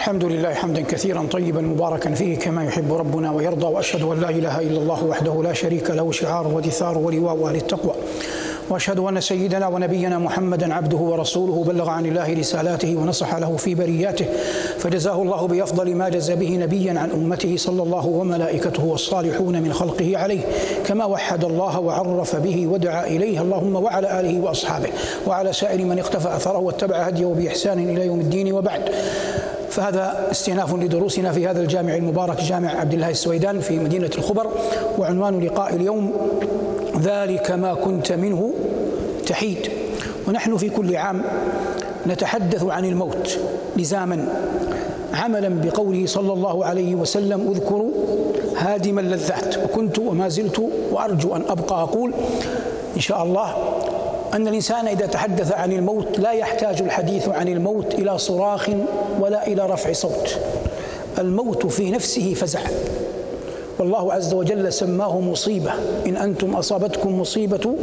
الحمد لله حمدا كثيرا طيبا مباركا فيه كما يحب ربنا ويرضى وأشهد أن لا إله إلا الله وحده لا شريك له شعار ودثار ولواء أهل التقوى وأشهد أن سيدنا ونبينا محمدا عبده ورسوله بلغ عن الله رسالاته ونصح له في برياته. فجزاه الله بأفضل ما جزى به نبيا عن أمته صلى الله وملائكته والصالحون من خلقه عليه. كما وحد الله وعرف به ودعا إليه. اللهم وعلى آله وأصحابه وعلى سائر من اقتفى أثره واتبع هديه بإحسان إلى يوم الدين. وبعد فهذا استئناف لدروسنا في هذا الجامع المبارك جامع عبد الله السويدان في مدينة الخبر وعنوان لقاء اليوم ذلك ما كنت منه تحيد. ونحن في كل عام نتحدث عن الموت لزاما عملا بقوله صلى الله عليه وسلم اذكروا هادم اللذات وكنت وما زلت وأرجو أن أبقى أقول إن شاء الله أن الإنسان إذا تحدث عن الموت لا يحتاج الحديث عن الموت إلى صراخ ولا إلى رفع صوت. الموت في نفسه فزع. والله عز وجل سماه مصيبة. إن أنتم أصابتكم مصيبة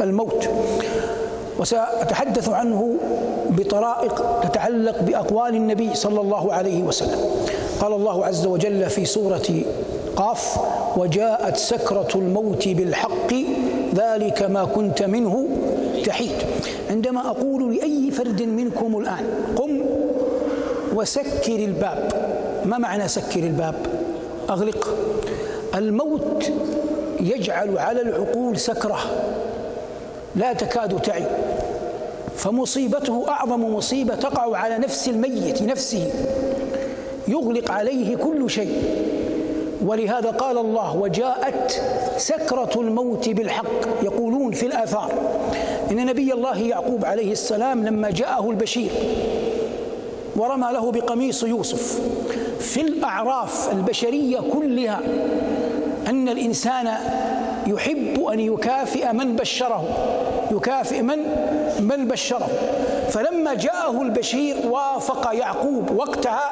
الموت. وسأتحدث عنه بطرائق تتعلق بأقوال النبي صلى الله عليه وسلم. قال الله عز وجل في سورة قاف وجاءت سكرة الموت بالحق ذلك ما كنت منه تحيد عندما أقول لأي فرد منكم الآن قم وسكر الباب. ما معنى سكر الباب؟ أغلق. الموت يجعل على العقول سكرة. لا تكاد تعي. فمصيبته أعظم مصيبة تقع على نفس الميت نفسه. يغلق عليه كل شيء. ولهذا قال الله وجاءت سكرة الموت بالحق. يقولون في الآثار. إن نبي الله يعقوب عليه السلام لما جاءه البشير ورمى له بقميص يوسف في الأعراف البشرية كلها أن الإنسان يحب أن يكافئ من بشره يكافئ من من بشره. فلما جاءه البشير وافق يعقوب وقتها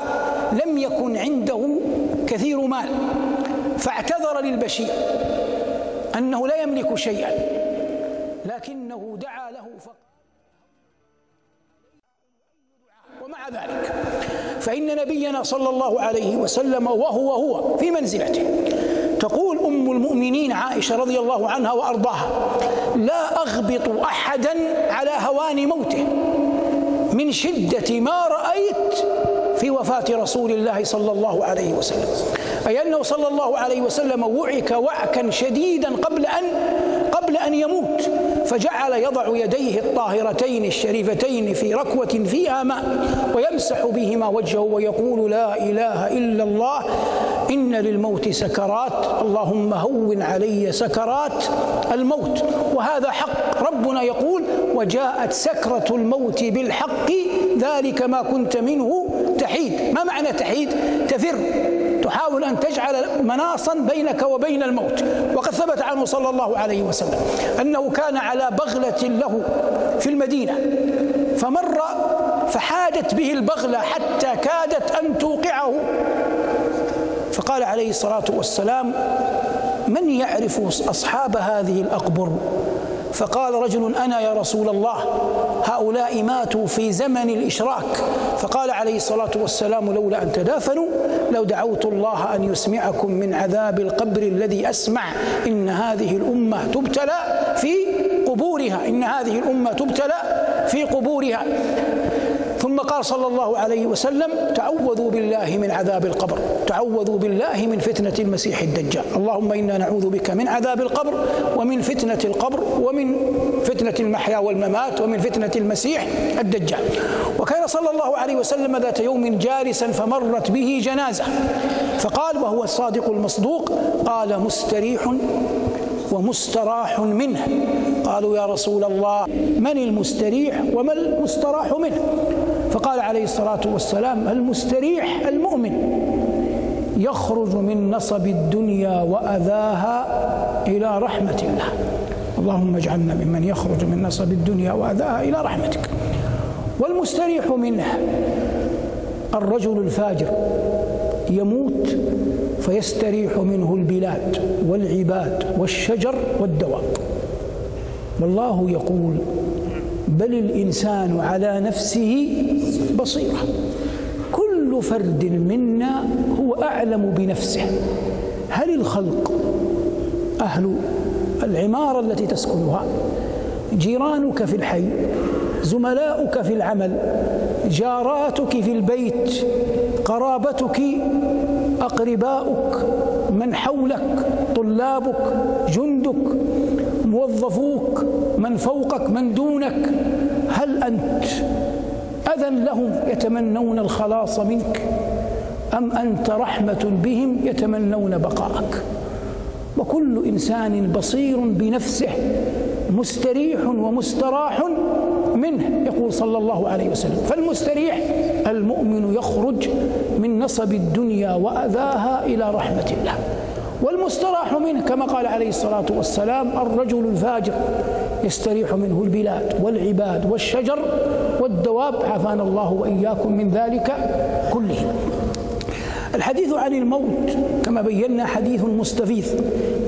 لم يكن عنده كثير مال فاعتذر للبشير أنه لا يملك شيئا. لكنه دعا له فقط. ومع ذلك فإن نبينا صلى الله عليه وسلم وهو هو في منزلته تقول أم المؤمنين عائشة رضي الله عنها وأرضاها لا أغبط احدا على هوان موته من شدة ما رأيت في وفاة رسول الله صلى الله عليه وسلم. أي أنه صلى الله عليه وسلم وعك وعكا شديدا قبل أن قبل أن يموت فجعل يضع يديه الطاهرتين الشريفتين في ركوة فيها ماء ويمسح بهما وجهه ويقول لا إله إلا الله إن للموت سكرات اللهم هون علي سكرات الموت. وهذا حق ربنا يقول وجاءت سكرة الموت بالحق ذلك ما كنت منه تحيد. ما معنى تحيد؟ تفر. تحاول أن تجعل مناصا بينك وبين الموت. وقد ثبت عنه صلى الله عليه وسلم أنه كان على بغلة له في المدينة. فمر فحادت به البغلة حتى كادت أن توقعه. فقال عليه الصلاة والسلام من يعرف أصحاب هذه الأقبر؟ فقال رجل أنا يا رسول الله هؤلاء ماتوا في زمن الإشراك. فقال عليه الصلاة والسلام لولا أن تدافنوا لو دعوت الله أن يسمعكم من عذاب القبر الذي أسمع إن هذه الأمة تبتلى في قبورها إن هذه الأمة تبتلى في قبورها. ثم قال صلى الله عليه وسلم تعوذوا بالله من عذاب القبر تعوذوا بالله من فتنة المسيح الدجال. اللهم إنا نعوذ بك من عذاب القبر ومن فتنة القبر ومن فتنة المحيا والممات ومن فتنة المسيح الدجال. وكان صلى الله عليه وسلم ذات يوم جالسا فمرت به جنازة. فقال وهو الصادق المصدوق. قال مستريح ومستراح منه. قالوا يا رسول الله من المستريح وما المستراح منه؟ فقال عليه الصلاة والسلام المستريح المؤمن. يخرج من نصب الدنيا وأذاها إلى رحمة الله. اللهم اجعلنا ممن يخرج من نصب الدنيا وأذاها إلى رحمتك. والمستريح منه الرجل الفاجر يموت فيستريح منه البلاد والعباد والشجر والدواب. والله يقول بل الإنسان على نفسه بصيرة. كل فرد منا هو أعلم بنفسه. هل الخلق أهل العمارة التي تسكنها؟ جيرانك في الحي زملاؤك في العمل جاراتك في البيت قرابتك أقرباؤك من حولك طلابك جندك موظفوك من فوقك من دونك. هل أنت أذن لهم يتمنون الخلاص منك؟ أم أنت رحمة بهم يتمنون بقاءك وكل إنسان بصير بنفسه مستريح ومستراح منه يقول صلى الله عليه وسلم. فالمستريح المؤمن يخرج من نصب الدنيا وأذاها إلى رحمة الله. والمستراح منه كما قال عليه الصلاة والسلام الرجل الفاجر. يستريح منه البلاد والعباد والشجر والدواب عافانا الله وإياكم من ذلك كله. الحديث عن الموت كما بينا حديث مستفيض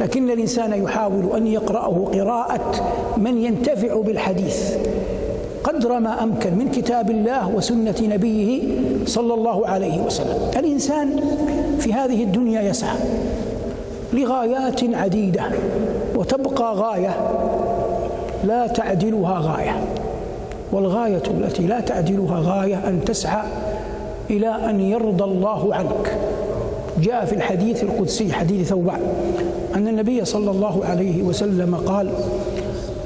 لكن الإنسان يحاول أن يقرأه قراءة من ينتفع بالحديث. قدر ما أمكن من كتاب الله وسنة نبيه صلى الله عليه وسلم. الإنسان في هذه الدنيا يسعى لغايات عديدة وتبقى غاية لا تعدلها غاية والغاية التي لا تعدلها غاية أن تسعى إلى أن يرضى الله عنك. جاء في الحديث القدسي حديث ثوبان أن النبي صلى الله عليه وسلم قال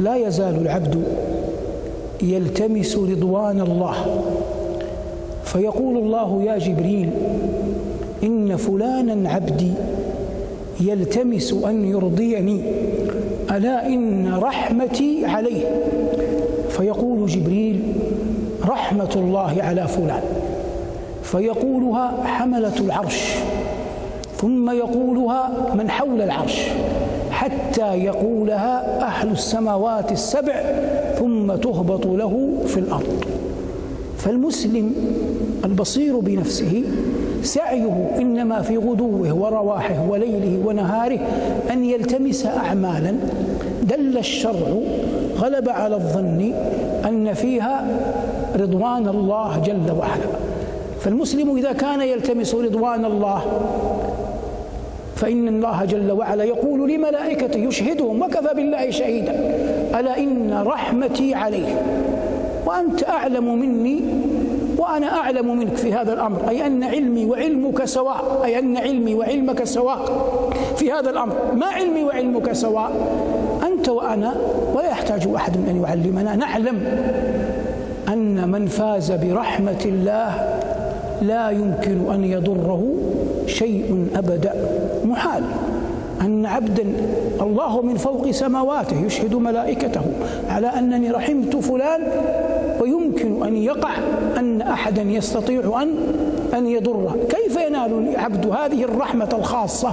لا يزال العبد يلتمس رضوان الله فيقول الله يا جبريل إن فلانا عبدي يلتمس أن يرضيني ألا إن رحمتي عليه؟ فيقول جبريل رحمة الله على فلان. فيقولها حملة العرش ثم يقولها من حول العرش حتى يقولها أهل السماوات السبع ثم تهبط له في الأرض. فالمسلم البصير بنفسه سعيه إنما في غدوه ورواحه وليله ونهاره أن يلتمس اعمالا. دل الشرع غلب على الظن أن فيها رضوان الله جل وعلا. فالمسلم إذا كان يلتمس رضوان الله فإن الله جل وعلا يقول لملائكته يشهدهم وكفى بالله شهيدا. ألا إن رحمتي عليه وأنت أعلم مني وأنا أعلم منك في هذا الأمر أي أن علمي وعلمك سواء أي أن علمي وعلمك سواء في هذا الأمر. ما علمي وعلمك سواء؟ أنت وأنا ولا يحتاج أحد أن يعلمنا. نعلم أن من فاز برحمة الله لا يمكن أن يضره شيء أبدا. محال أن عبدا الله من فوق سماواته يشهد ملائكته على أنني رحمت فلان ويمكن أن يقع أن أحدا يستطيع أن أن يضره كيف ينال العبد هذه الرحمة الخاصة؟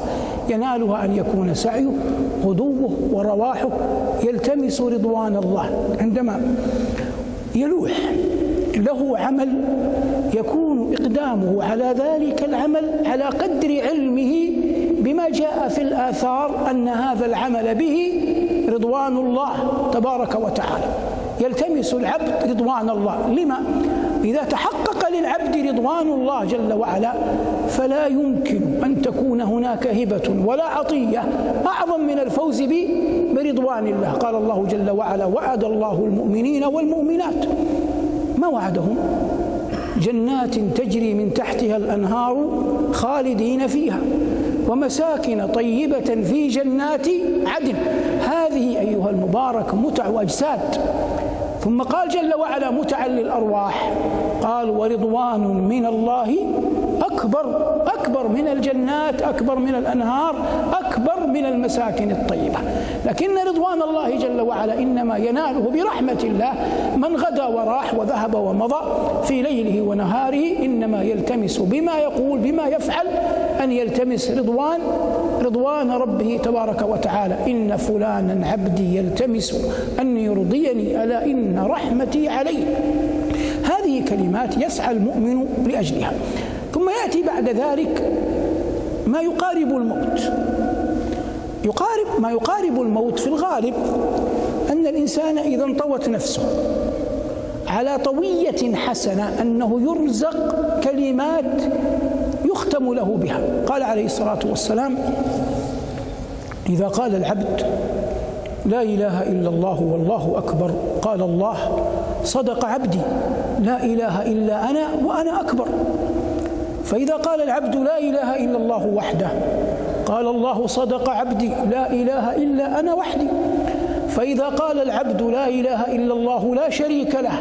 ينالها أن يكون سعيه غدوه ورواحه يلتمس رضوان الله. عندما يلوح له عمل يكون إقدامه على ذلك العمل على قدر علمه بما جاء في الآثار أن هذا العمل به رضوان الله تبارك وتعالى. يلتمس العبد رضوان الله. لما؟ إذا تحقق للعبد رضوان الله جل وعلا فلا يمكن أن تكون هناك هبة ولا عطية أعظم من الفوز برضوان الله. قال الله جل وعلا وعد الله المؤمنين والمؤمنات. ما وعدهم؟ جنات تجري من تحتها الأنهار خالدين فيها ومساكن طيبة في جنات عدن. هذه أيها المبارك متع وأجساد. ثم قال جل وعلا متعا للأرواح. قال ورضوان من الله أكبر أكبر من الجنات أكبر من الأنهار أكبر من المساكن الطيبة. لكن رضوان الله جل وعلا إنما يناله برحمة الله من غدا وراح وذهب ومضى في ليله ونهاره إنما يلتمس بما يقول بما يفعل أن يلتمس رضوان رضوان ربه تبارك وتعالى. إن فلانا عبدي يلتمس أن يرضيني ألا إن رحمتي عليه هذه كلمات يسعى المؤمن لأجلها. ثم يأتي بعد ذلك ما يقارب الموت. يقارب ما يقارب الموت في الغالب أن الإنسان إذا انطوت نفسه على طوية حسنة أنه يرزق كلمات يختم له بها. قال عليه الصلاة والسلام إذا قال العبد لا إله إلا الله والله أكبر قال الله صدق عبدي لا إله إلا أنا وأنا أكبر فإذا قال العبد لا إله إلا الله وحده قال الله صدق عبدي لا إله إلا أنا وحدي. فإذا قال العبد لا إله إلا الله لا شريك له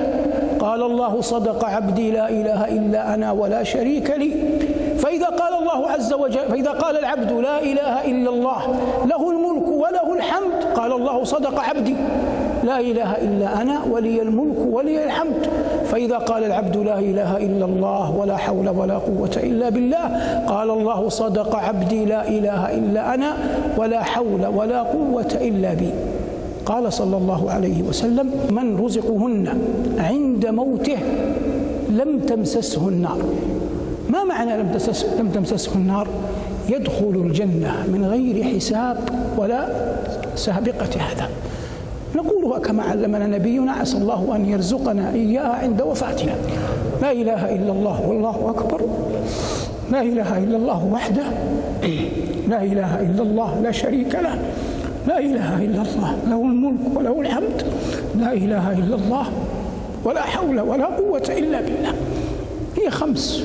قال الله صدق عبدي لا إله إلا أنا ولا شريك لي. فإذا قال الله عز وجل فإذا قال العبد لا إله إلا الله له الملك وله الحمد قال الله صدق عبدي. لا إله إلا أنا ولي الملك ولي الحمد. فإذا قال العبد لا إله إلا الله ولا حول ولا قوة إلا بالله قال الله صدق عبدي لا إله إلا أنا ولا حول ولا قوة إلا بي. قال صلى الله عليه وسلم من رزقهن عند موته لم تمسسه النار. ما معنى لم تمسسه, لم تمسسه النار؟ يدخل الجنة من غير حساب ولا سابقة هذا. نقولها كما علمنا نبينا عسى الله أن يرزقنا إياها عند وفاتنا. لا إله إلا الله والله أكبر. لا إله إلا الله وحده. لا إله إلا الله لا شريك له. لا إله إلا الله له الملك وله الحمد. لا إله إلا الله ولا حول ولا قوة إلا بالله. هي خمس.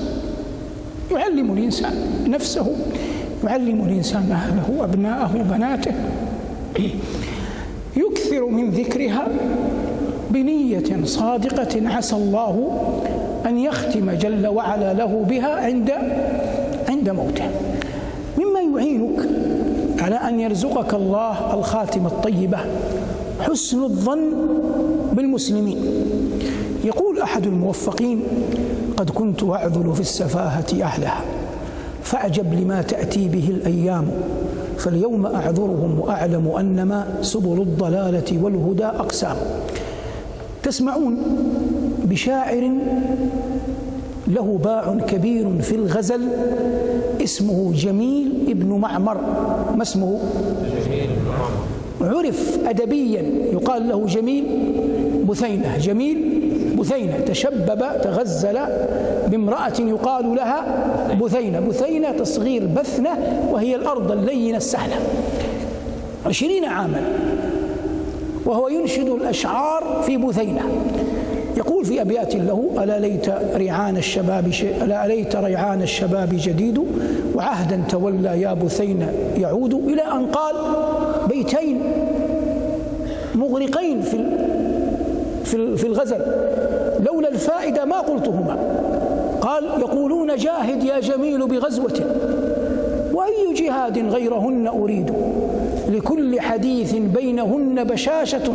يعلم الإنسان نفسه يعلم الإنسان أهله أبناءه بناته. يكثر من ذكرها بنية صادقة عسى الله أن يختم جل وعلا له بها عند عند موته. مما يعينك على أن يرزقك الله الخاتمة الطيبة حسن الظن بالمسلمين. يقول أحد الموفقين قد كنت أعذل في السفاهة أهلها فأعجب لما تأتي به الأيام فاليوم أعذرهم وأعلم أنما سبل الضلالة والهدى أقسام. تسمعون بشاعر له باع كبير في الغزل اسمه جميل ابن معمر. ما اسمه؟ عرف أدبيا يقال له جميل بثينة. جميل بثينة. تشبب تغزل بامرأة يقال لها بثينة. بثينة تصغير بثنة وهي الأرض اللينة السهلة. عشرين عاما. وهو ينشد الأشعار في بثينة. يقول في أبيات له ألا ليت ريعان الشباب ألا ليت ريعان الشباب جديد وعهدا تولى يا بثينة يعود. إلى أن قال بيتين مغرقين في في الغزل. لولا الفائدة ما قلتهما. قال يقولون جاهد يا جميل بغزوة. وأي جهاد غيرهن أريد؟ لكل حديث بينهن بشاشة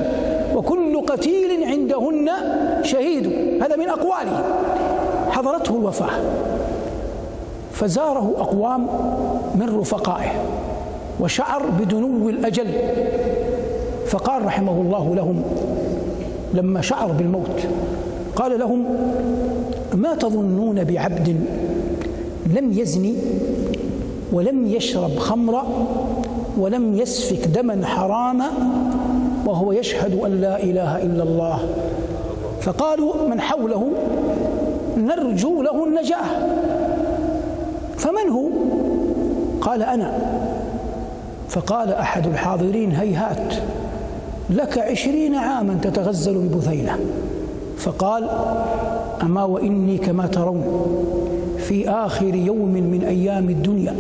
وكل قتيل عندهن شهيد. هذا من أقواله. حضرته الوفاة. فزاره أقوام من رفقائه وشعر بدنو الأجل. فقال رحمه الله لهم لما شعر بالموت قال لهم ما تظنون بعبد لم يزني ولم يشرب خمرا ولم يسفك دما حراما وهو يشهد أن لا إله إلا الله. فقالوا من حوله؟ نرجو له النجاة. فمن هو؟ قال أنا. فقال أحد الحاضرين هيهات لك عشرين عاما تتغزل ببثينة فقال أما وإني كما ترون في آخر يوم من أيام الدنيا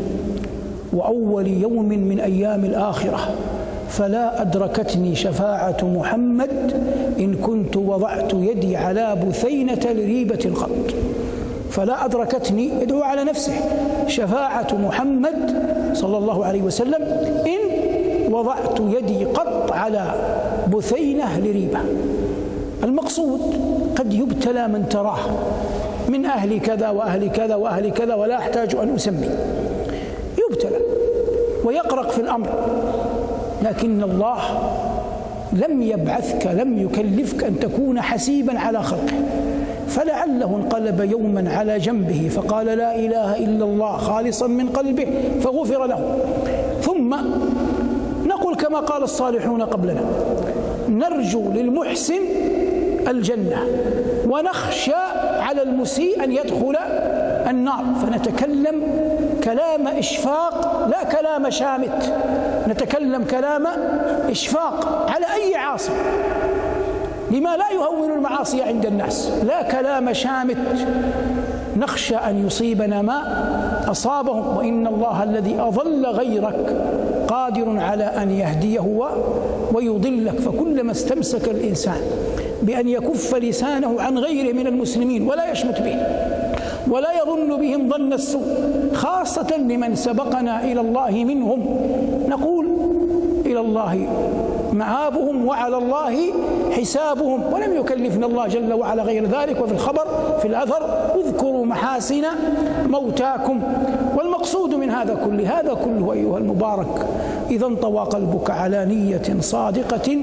وأول يوم من أيام الآخرة فلا أدركتني شفاعة محمد إن كنت وضعت يدي على بثينة لريبة قط فلا أدركتني يدعو على نفسه شفاعة محمد صلى الله عليه وسلم إن وضعت يدي قط على بثينة لريبة. المقصود قد يبتلى من تراه من أهل كذا وأهل كذا وأهل كذا ولا أحتاج أن أسمي. يبتلى ويقرق في الأمر. لكن الله لم يبعثك لم يكلفك أن تكون حسيبا على خلقه. فلعله انقلب يوما على جنبه فقال لا إله إلا الله خالصا من قلبه فغفر له. ثم نقول كما قال الصالحون قبلنا نرجو للمحسن الجنة. ونخشى على المسيء أن يدخل النار. فنتكلم كلام إشفاق لا كلام شامت. نتكلم كلام إشفاق على أي عاصي. لما لا يهون المعاصي عند الناس. لا كلام شامت. نخشى أن يصيبنا ما أصابهم. وإن الله الذي أضل غيرك قادر على أن يهديه ويضلك. فكلما استمسك الإنسان بأن يكف لسانه عن غيره من المسلمين ولا يشمت به ولا يظن بهم ظن السوء خاصة لمن سبقنا إلى الله منهم. نقول إلى الله مآبهم وعلى الله حسابهم. ولم يكلفنا الله جل وعلا غير ذلك. وفي الخبر في الأثر اذكروا محاسن موتاكم. والمقصود من هذا كله هذا كله أيها المبارك إذا انطوى قلبك على نية صادقة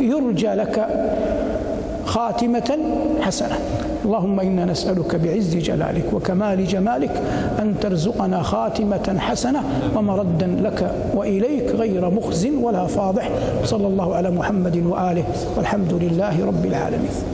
يرجى لك. خاتمة حسنة. اللهم إنا نسألك بعز جلالك وكمال جمالك أن ترزقنا خاتمة حسنة ومردا لك وإليك غير مخز ولا فاضح. صلى الله على محمد وآله والحمد لله رب العالمين.